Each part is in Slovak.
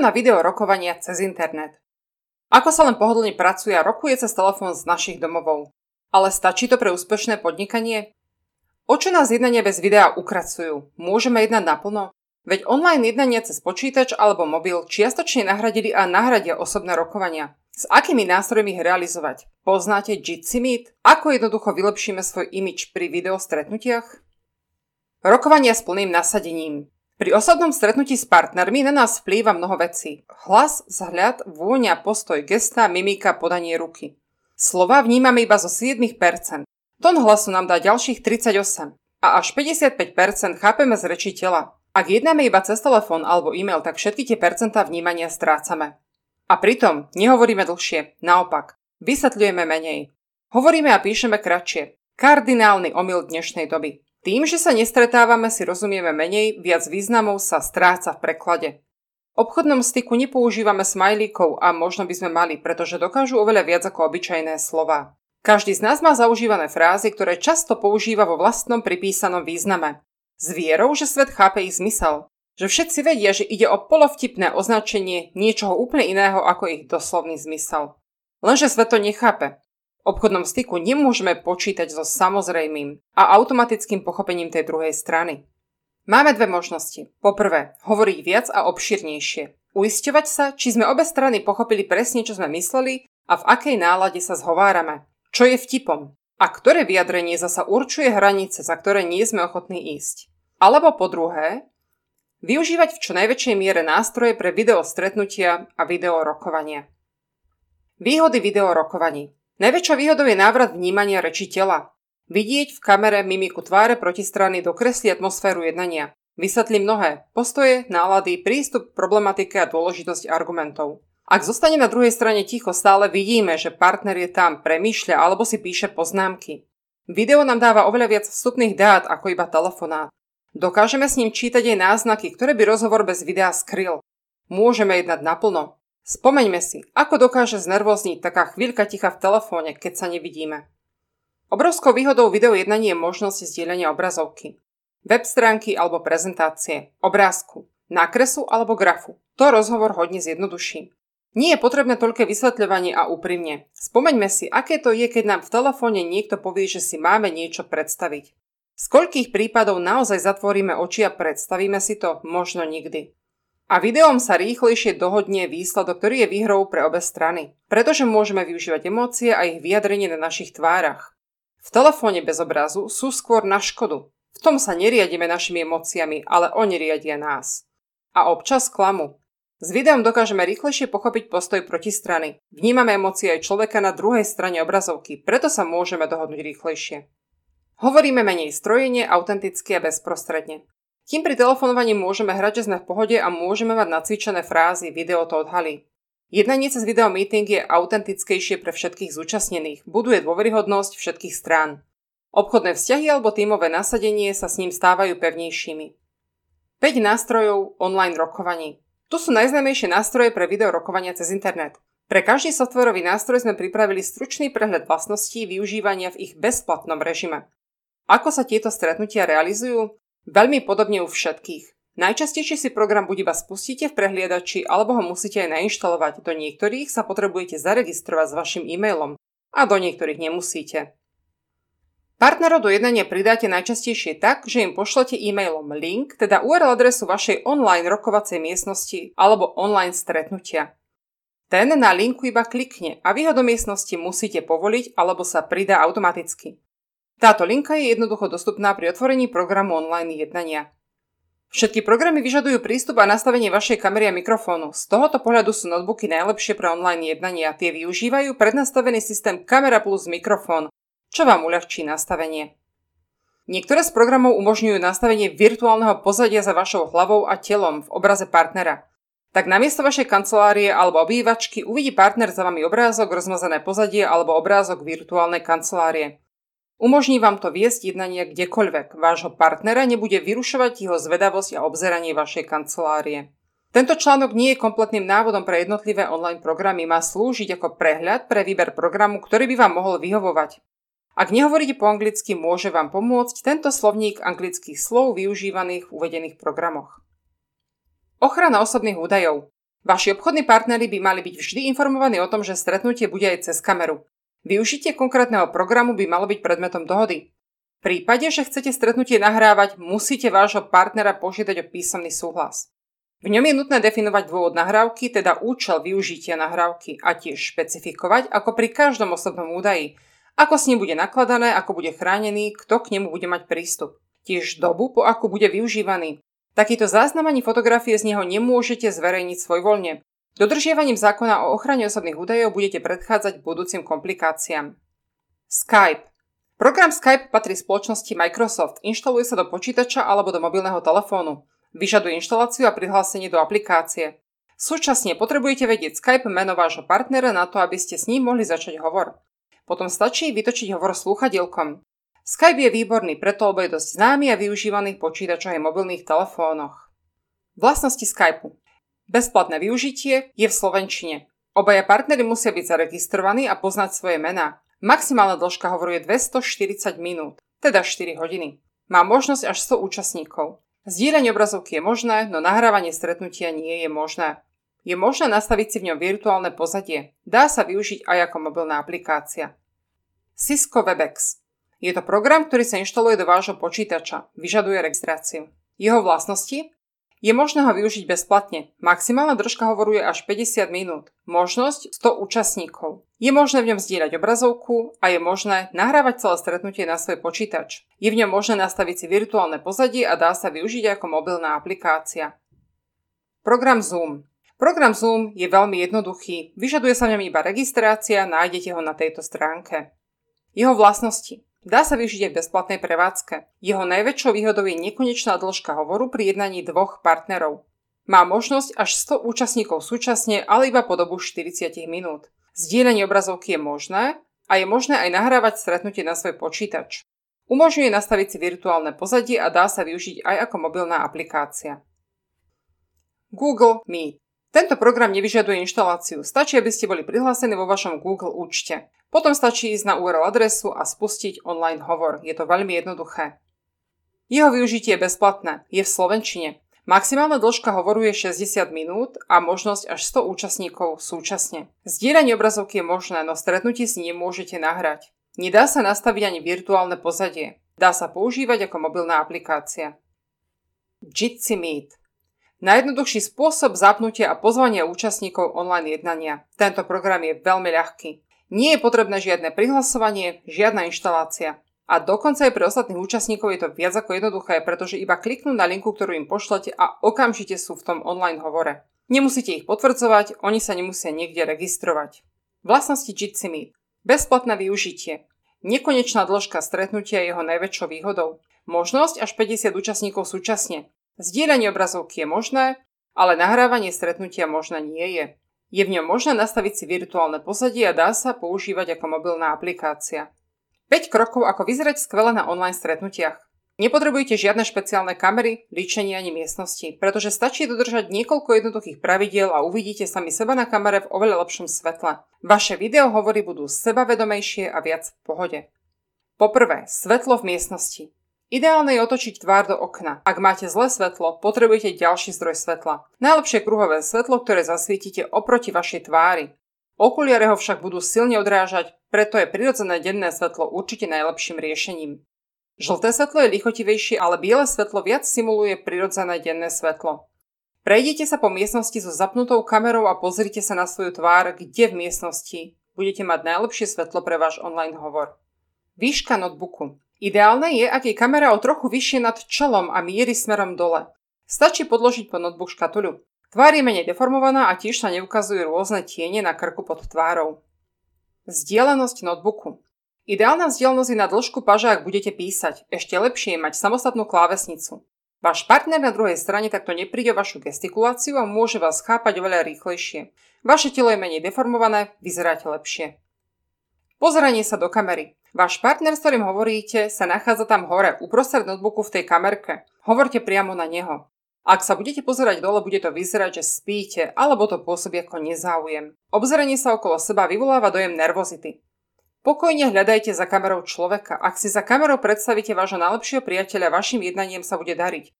na video rokovania cez internet. Ako sa len pohodlne pracuje a rokuje cez telefón z našich domovov. Ale stačí to pre úspešné podnikanie? O čo nás jednania bez videa ukracujú? Môžeme jednať naplno? Veď online jednania cez počítač alebo mobil čiastočne nahradili a nahradia osobné rokovania. S akými nástrojmi ich realizovať? Poznáte Jitsi Meet? Ako jednoducho vylepšíme svoj imič pri videostretnutiach? Rokovania s plným nasadením. Pri osobnom stretnutí s partnermi na nás vplýva mnoho vecí. Hlas, vzhľad, vôňa, postoj, gesta, mimika, podanie ruky. Slova vnímame iba zo 7%. Tón hlasu nám dá ďalších 38 a až 55% chápeme z reči tela. Ak jednáme iba cez telefón alebo e-mail, tak všetky tie percentá vnímania strácame. A pritom nehovoríme dlhšie, naopak, vysvetľujeme menej. Hovoríme a píšeme kratšie. Kardinálny omyl dnešnej doby. Tým, že sa nestretávame, si rozumieme menej, viac významov sa stráca v preklade. V obchodnom styku nepoužívame smajlíkov a možno by sme mali, pretože dokážu oveľa viac ako obyčajné slova. Každý z nás má zaužívané frázy, ktoré často používa vo vlastnom pripísanom význame. S vierou, že svet chápe ich zmysel. Že všetci vedia, že ide o polovtipné označenie niečoho úplne iného ako ich doslovný zmysel. Lenže svet to nechápe. Obchodnom styku nemôžeme počítať so samozrejmým a automatickým pochopením tej druhej strany. Máme dve možnosti. Poprvé, hovoriť viac a obširnejšie. Uisťovať sa, či sme obe strany pochopili presne, čo sme mysleli a v akej nálade sa zhovárame. Čo je vtipom? A ktoré vyjadrenie zasa určuje hranice, za ktoré nie sme ochotní ísť. Alebo po druhé, využívať v čo najväčšej miere nástroje pre video stretnutia a video rokovania. Výhody video rokovaní. Najväčšou výhodou je návrat vnímania reči tela. Vidieť v kamere mimiku tváre protistrany dokreslí atmosféru jednania. Vysvetlí mnohé. Postoje, nálady, prístup k problematike a dôležitosť argumentov. Ak zostane na druhej strane ticho, stále vidíme, že partner je tam, premýšľa alebo si píše poznámky. Video nám dáva oveľa viac vstupných dát ako iba telefonát. Dokážeme s ním čítať aj náznaky, ktoré by rozhovor bez videa skryl. Môžeme jednať naplno. Spomeňme si, ako dokáže znervozniť taká chvíľka ticha v telefóne, keď sa nevidíme. Obrovskou výhodou videojednania je možnosť zdieľania obrazovky. Web stránky alebo prezentácie, obrázku, nákresu alebo grafu. To rozhovor hodne zjednoduší. Nie je potrebné toľké vysvetľovanie a úprimne. Spomeňme si, aké to je, keď nám v telefóne niekto povie, že si máme niečo predstaviť. Z koľkých prípadov naozaj zatvoríme oči a predstavíme si to? Možno nikdy. A videom sa rýchlejšie dohodne výsledok, ktorý je výhrou pre obe strany, pretože môžeme využívať emócie a ich vyjadrenie na našich tvárach. V telefóne bez obrazu sú skôr na škodu. V tom sa neriadíme našimi emóciami, ale oni riadia nás. A občas klamu. S videom dokážeme rýchlejšie pochopiť postoj protistrany. Vnímame emócie aj človeka na druhej strane obrazovky, preto sa môžeme dohodnúť rýchlejšie. Hovoríme menej strojene, autenticky a bezprostredne. Kým pri telefonovaní môžeme hrať, že sme v pohode a môžeme mať nacvičené frázy, video to odhalí. Jednanie cez video meeting je autentickejšie pre všetkých zúčastnených, buduje dôveryhodnosť všetkých strán. Obchodné vzťahy alebo tímové nasadenie sa s ním stávajú pevnejšími. 5 nástrojov online rokovaní. Tu sú najznámejšie nástroje pre video rokovania cez internet. Pre každý softwarový nástroj sme pripravili stručný prehľad vlastností využívania v ich bezplatnom režime. Ako sa tieto stretnutia realizujú? Veľmi podobne u všetkých. Najčastejšie si program buď iba spustíte v prehliadači, alebo ho musíte aj nainštalovať. Do niektorých sa potrebujete zaregistrovať s vašim e-mailom a do niektorých nemusíte. Partnerov do jednania pridáte najčastejšie tak, že im pošlete e-mailom link, teda URL adresu vašej online rokovacej miestnosti alebo online stretnutia. Ten na linku iba klikne a vy ho do miestnosti musíte povoliť alebo sa pridá automaticky. Táto linka je jednoducho dostupná pri otvorení programu online jednania. Všetky programy vyžadujú prístup a nastavenie vašej kamery a mikrofónu. Z tohoto pohľadu sú notebooky najlepšie pre online jednania. Tie využívajú prednastavený systém kamera plus mikrofón, čo vám uľahčí nastavenie. Niektoré z programov umožňujú nastavenie virtuálneho pozadia za vašou hlavou a telom v obraze partnera. Tak namiesto vašej kancelárie alebo obývačky uvidí partner za vami obrázok, rozmazané pozadie alebo obrázok virtuálnej kancelárie. Umožní vám to viesť jednanie kdekoľvek. Vášho partnera nebude vyrušovať jeho zvedavosť a obzeranie vašej kancelárie. Tento článok nie je kompletným návodom pre jednotlivé online programy, má slúžiť ako prehľad pre výber programu, ktorý by vám mohol vyhovovať. Ak nehovoríte po anglicky, môže vám pomôcť tento slovník anglických slov využívaných v uvedených programoch. Ochrana osobných údajov. Vaši obchodní partnery by mali byť vždy informovaní o tom, že stretnutie bude aj cez kameru. Využitie konkrétneho programu by malo byť predmetom dohody. V prípade, že chcete stretnutie nahrávať, musíte vášho partnera požiadať o písomný súhlas. V ňom je nutné definovať dôvod nahrávky, teda účel využitia nahrávky a tiež špecifikovať, ako pri každom osobnom údaji, ako s ním bude nakladané, ako bude chránený, kto k nemu bude mať prístup. Tiež dobu, po akú bude využívaný. Takýto záznam ani fotografie z neho nemôžete zverejniť svojvoľne. Dodržiavaním zákona o ochrane osobných údajov budete predchádzať budúcim komplikáciám. Skype. Program Skype patrí spoločnosti Microsoft. Inštaluje sa do počítača alebo do mobilného telefónu. Vyžaduje inštaláciu a prihlásenie do aplikácie. Súčasne potrebujete vedieť Skype meno vášho partnera na to, aby ste s ním mohli začať hovor. Potom stačí vytočiť hovor slúchadielkom. Skype je výborný preto, lebo je dosť známy a využívaný v počítačoch aj mobilných telefónoch. Vlastnosti Skypeu. Bezplatné využitie je v Slovenčine. Obaja partnery musia byť zaregistrovaní a poznať svoje mená. Maximálna dĺžka hovoru je 240 minút, teda 4 hodiny. Má možnosť až 100 účastníkov. Zdieľanie obrazovky je možné, no nahrávanie stretnutia nie je možné. Je možné nastaviť si v ňom virtuálne pozadie. Dá sa využiť aj ako mobilná aplikácia. Cisco WebEx. Je to program, ktorý sa inštaluje do vášho počítača. Vyžaduje registráciu. Jeho vlastnosti? Je možné ho využiť bezplatne. Maximálna držka hovoruje až 50 minút. Možnosť 100 účastníkov. Je možné v ňom zdieľať obrazovku a je možné nahrávať celé stretnutie na svoj počítač. Je v ňom možné nastaviť si virtuálne pozadie a dá sa využiť ako mobilná aplikácia. Program Zoom. Program Zoom je veľmi jednoduchý, vyžaduje sa v ňom iba registrácia, nájdete ho na tejto stránke. Jeho vlastnosti. Dá sa využiť aj bezplatnej prevádzke. Jeho najväčšou výhodou je nekonečná dĺžka hovoru pri jednaní dvoch partnerov. Má možnosť až 100 účastníkov súčasne, ale iba po dobu 40 minút. Zdieľanie obrazovky je možné a je možné aj nahrávať stretnutie na svoj počítač. Umožňuje nastaviť si virtuálne pozadie a dá sa využiť aj ako mobilná aplikácia. Google Meet. Tento program nevyžaduje inštaláciu, stačí, aby ste boli prihlásení vo vašom Google účte. Potom stačí ísť na URL adresu a spustiť online hovor. Je to veľmi jednoduché. Jeho využitie je bezplatné, je v Slovenčine. Maximálna dĺžka hovoru je 60 minút a možnosť až 100 účastníkov súčasne. Zdieľanie obrazovky je možné, no stretnutie si nemôžete nahrať. Nedá sa nastaviť ani virtuálne pozadie. Dá sa používať ako mobilná aplikácia. Jitsi Meet Najjednoduchší spôsob zapnutia a pozvania účastníkov online jednania. Tento program je veľmi ľahký. Nie je potrebné žiadne prihlasovanie, žiadna inštalácia. A dokonca aj pre ostatných účastníkov je to viac ako jednoduché, pretože iba kliknú na linku, ktorú im pošlete a okamžite sú v tom online hovore. Nemusíte ich potvrdzovať, oni sa nemusia niekde registrovať. Vlastnosti Jitsi Meet. Bezplatné využitie. Nekonečná dĺžka stretnutia je jeho najväčšou výhodou. Možnosť až 50 účastníkov súčasne. Zdieľanie obrazovky je možné, ale nahrávanie stretnutia možné nie je. Je v ňom možné nastaviť si virtuálne pozadie a dá sa používať ako mobilná aplikácia. 5 krokov, ako vyzerať skvele na online stretnutiach. Nepotrebujete žiadne špeciálne kamery, líčenie ani miestnosti, pretože stačí dodržať niekoľko jednoduchých pravidiel a uvidíte sami seba na kamere v oveľa lepšom svetle. Vaše videohovory budú sebavedomejšie a viac v pohode. Poprvé, svetlo v miestnosti. Ideálne je otočiť tvár do okna. Ak máte zlé svetlo, potrebujete ďalší zdroj svetla. Najlepšie kruhové svetlo, ktoré zasvietite oproti vašej tvári. Okuliare ho však budú silne odrážať, preto je prirodzené denné svetlo určite najlepším riešením. Žlté svetlo je lichotivejšie, ale biele svetlo viac simuluje prirodzené denné svetlo. Prejdite sa po miestnosti so zapnutou kamerou a pozrite sa na svoju tvár, kde v miestnosti budete mať najlepšie svetlo pre váš online hovor. Výška notebooku. Ideálne je, ak je kamera o trochu vyššie nad čelom a mierí smerom dole. Stačí podložiť po notebook škatuľu. Tvár je menej deformovaná a tiež sa neukazujú rôzne tiene na krku pod tvárou. Vzdialenosť notebooku. Ideálna vzdialenosť je na dĺžku paža, ak budete písať. Ešte lepšie je mať samostatnú klávesnicu. Váš partner na druhej strane takto nepríde vašu gestikuláciu a môže vás chápať oveľa rýchlejšie. Vaše telo je menej deformované, vyzeráte lepšie. Pozeranie sa do kamery. Váš partner, s ktorým hovoríte, sa nachádza tam hore, uprostred notebooku v tej kamerke. Hovorte priamo na neho. Ak sa budete pozerať dole, bude to vyzerať, že spíte, alebo to pôsobí ako nezáujem. Obzeranie sa okolo seba vyvoláva dojem nervozity. Pokojne hľadajte za kamerou človeka. Ak si za kamerou predstavíte vášho najlepšieho priateľa, vašim jednaním sa bude dariť.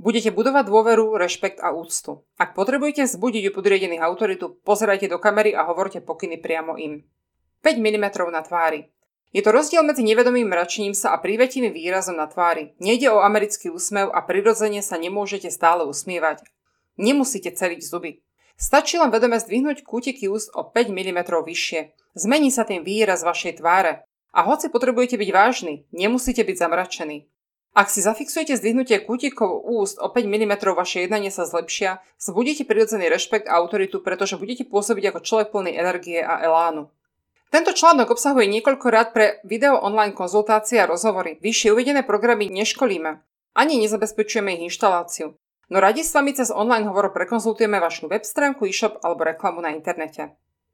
Budete budovať dôveru, rešpekt a úctu. Ak potrebujete vzbudiť u podriadených autoritu, pozerajte do kamery a hovorte pokyny priamo im. 5 mm na tvári. Je to rozdiel medzi nevedomým mračením sa a prívetivým výrazom na tvári. Nejde o americký úsmev a prirodzene sa nemôžete stále usmievať. Nemusíte celiť zuby. Stačí len vedome zdvihnúť kútiky úst o 5 mm vyššie. Zmení sa tým výraz vašej tváre. A hoci potrebujete byť vážny, nemusíte byť zamračený. Ak si zafixujete zdvihnutie kútikov úst o 5 mm vaše jednanie sa zlepšia, zbudíte prirodzený rešpekt a autoritu, pretože budete pôsobiť ako človek plný energie a elánu. Tento článok obsahuje niekoľko rád pre video online konzultácie a rozhovory. Vyššie uvedené programy neškolíme. Ani nezabezpečujeme ich inštaláciu. No radi s vami cez online hovor prekonzultujeme vašu web stránku, e-shop alebo reklamu na internete.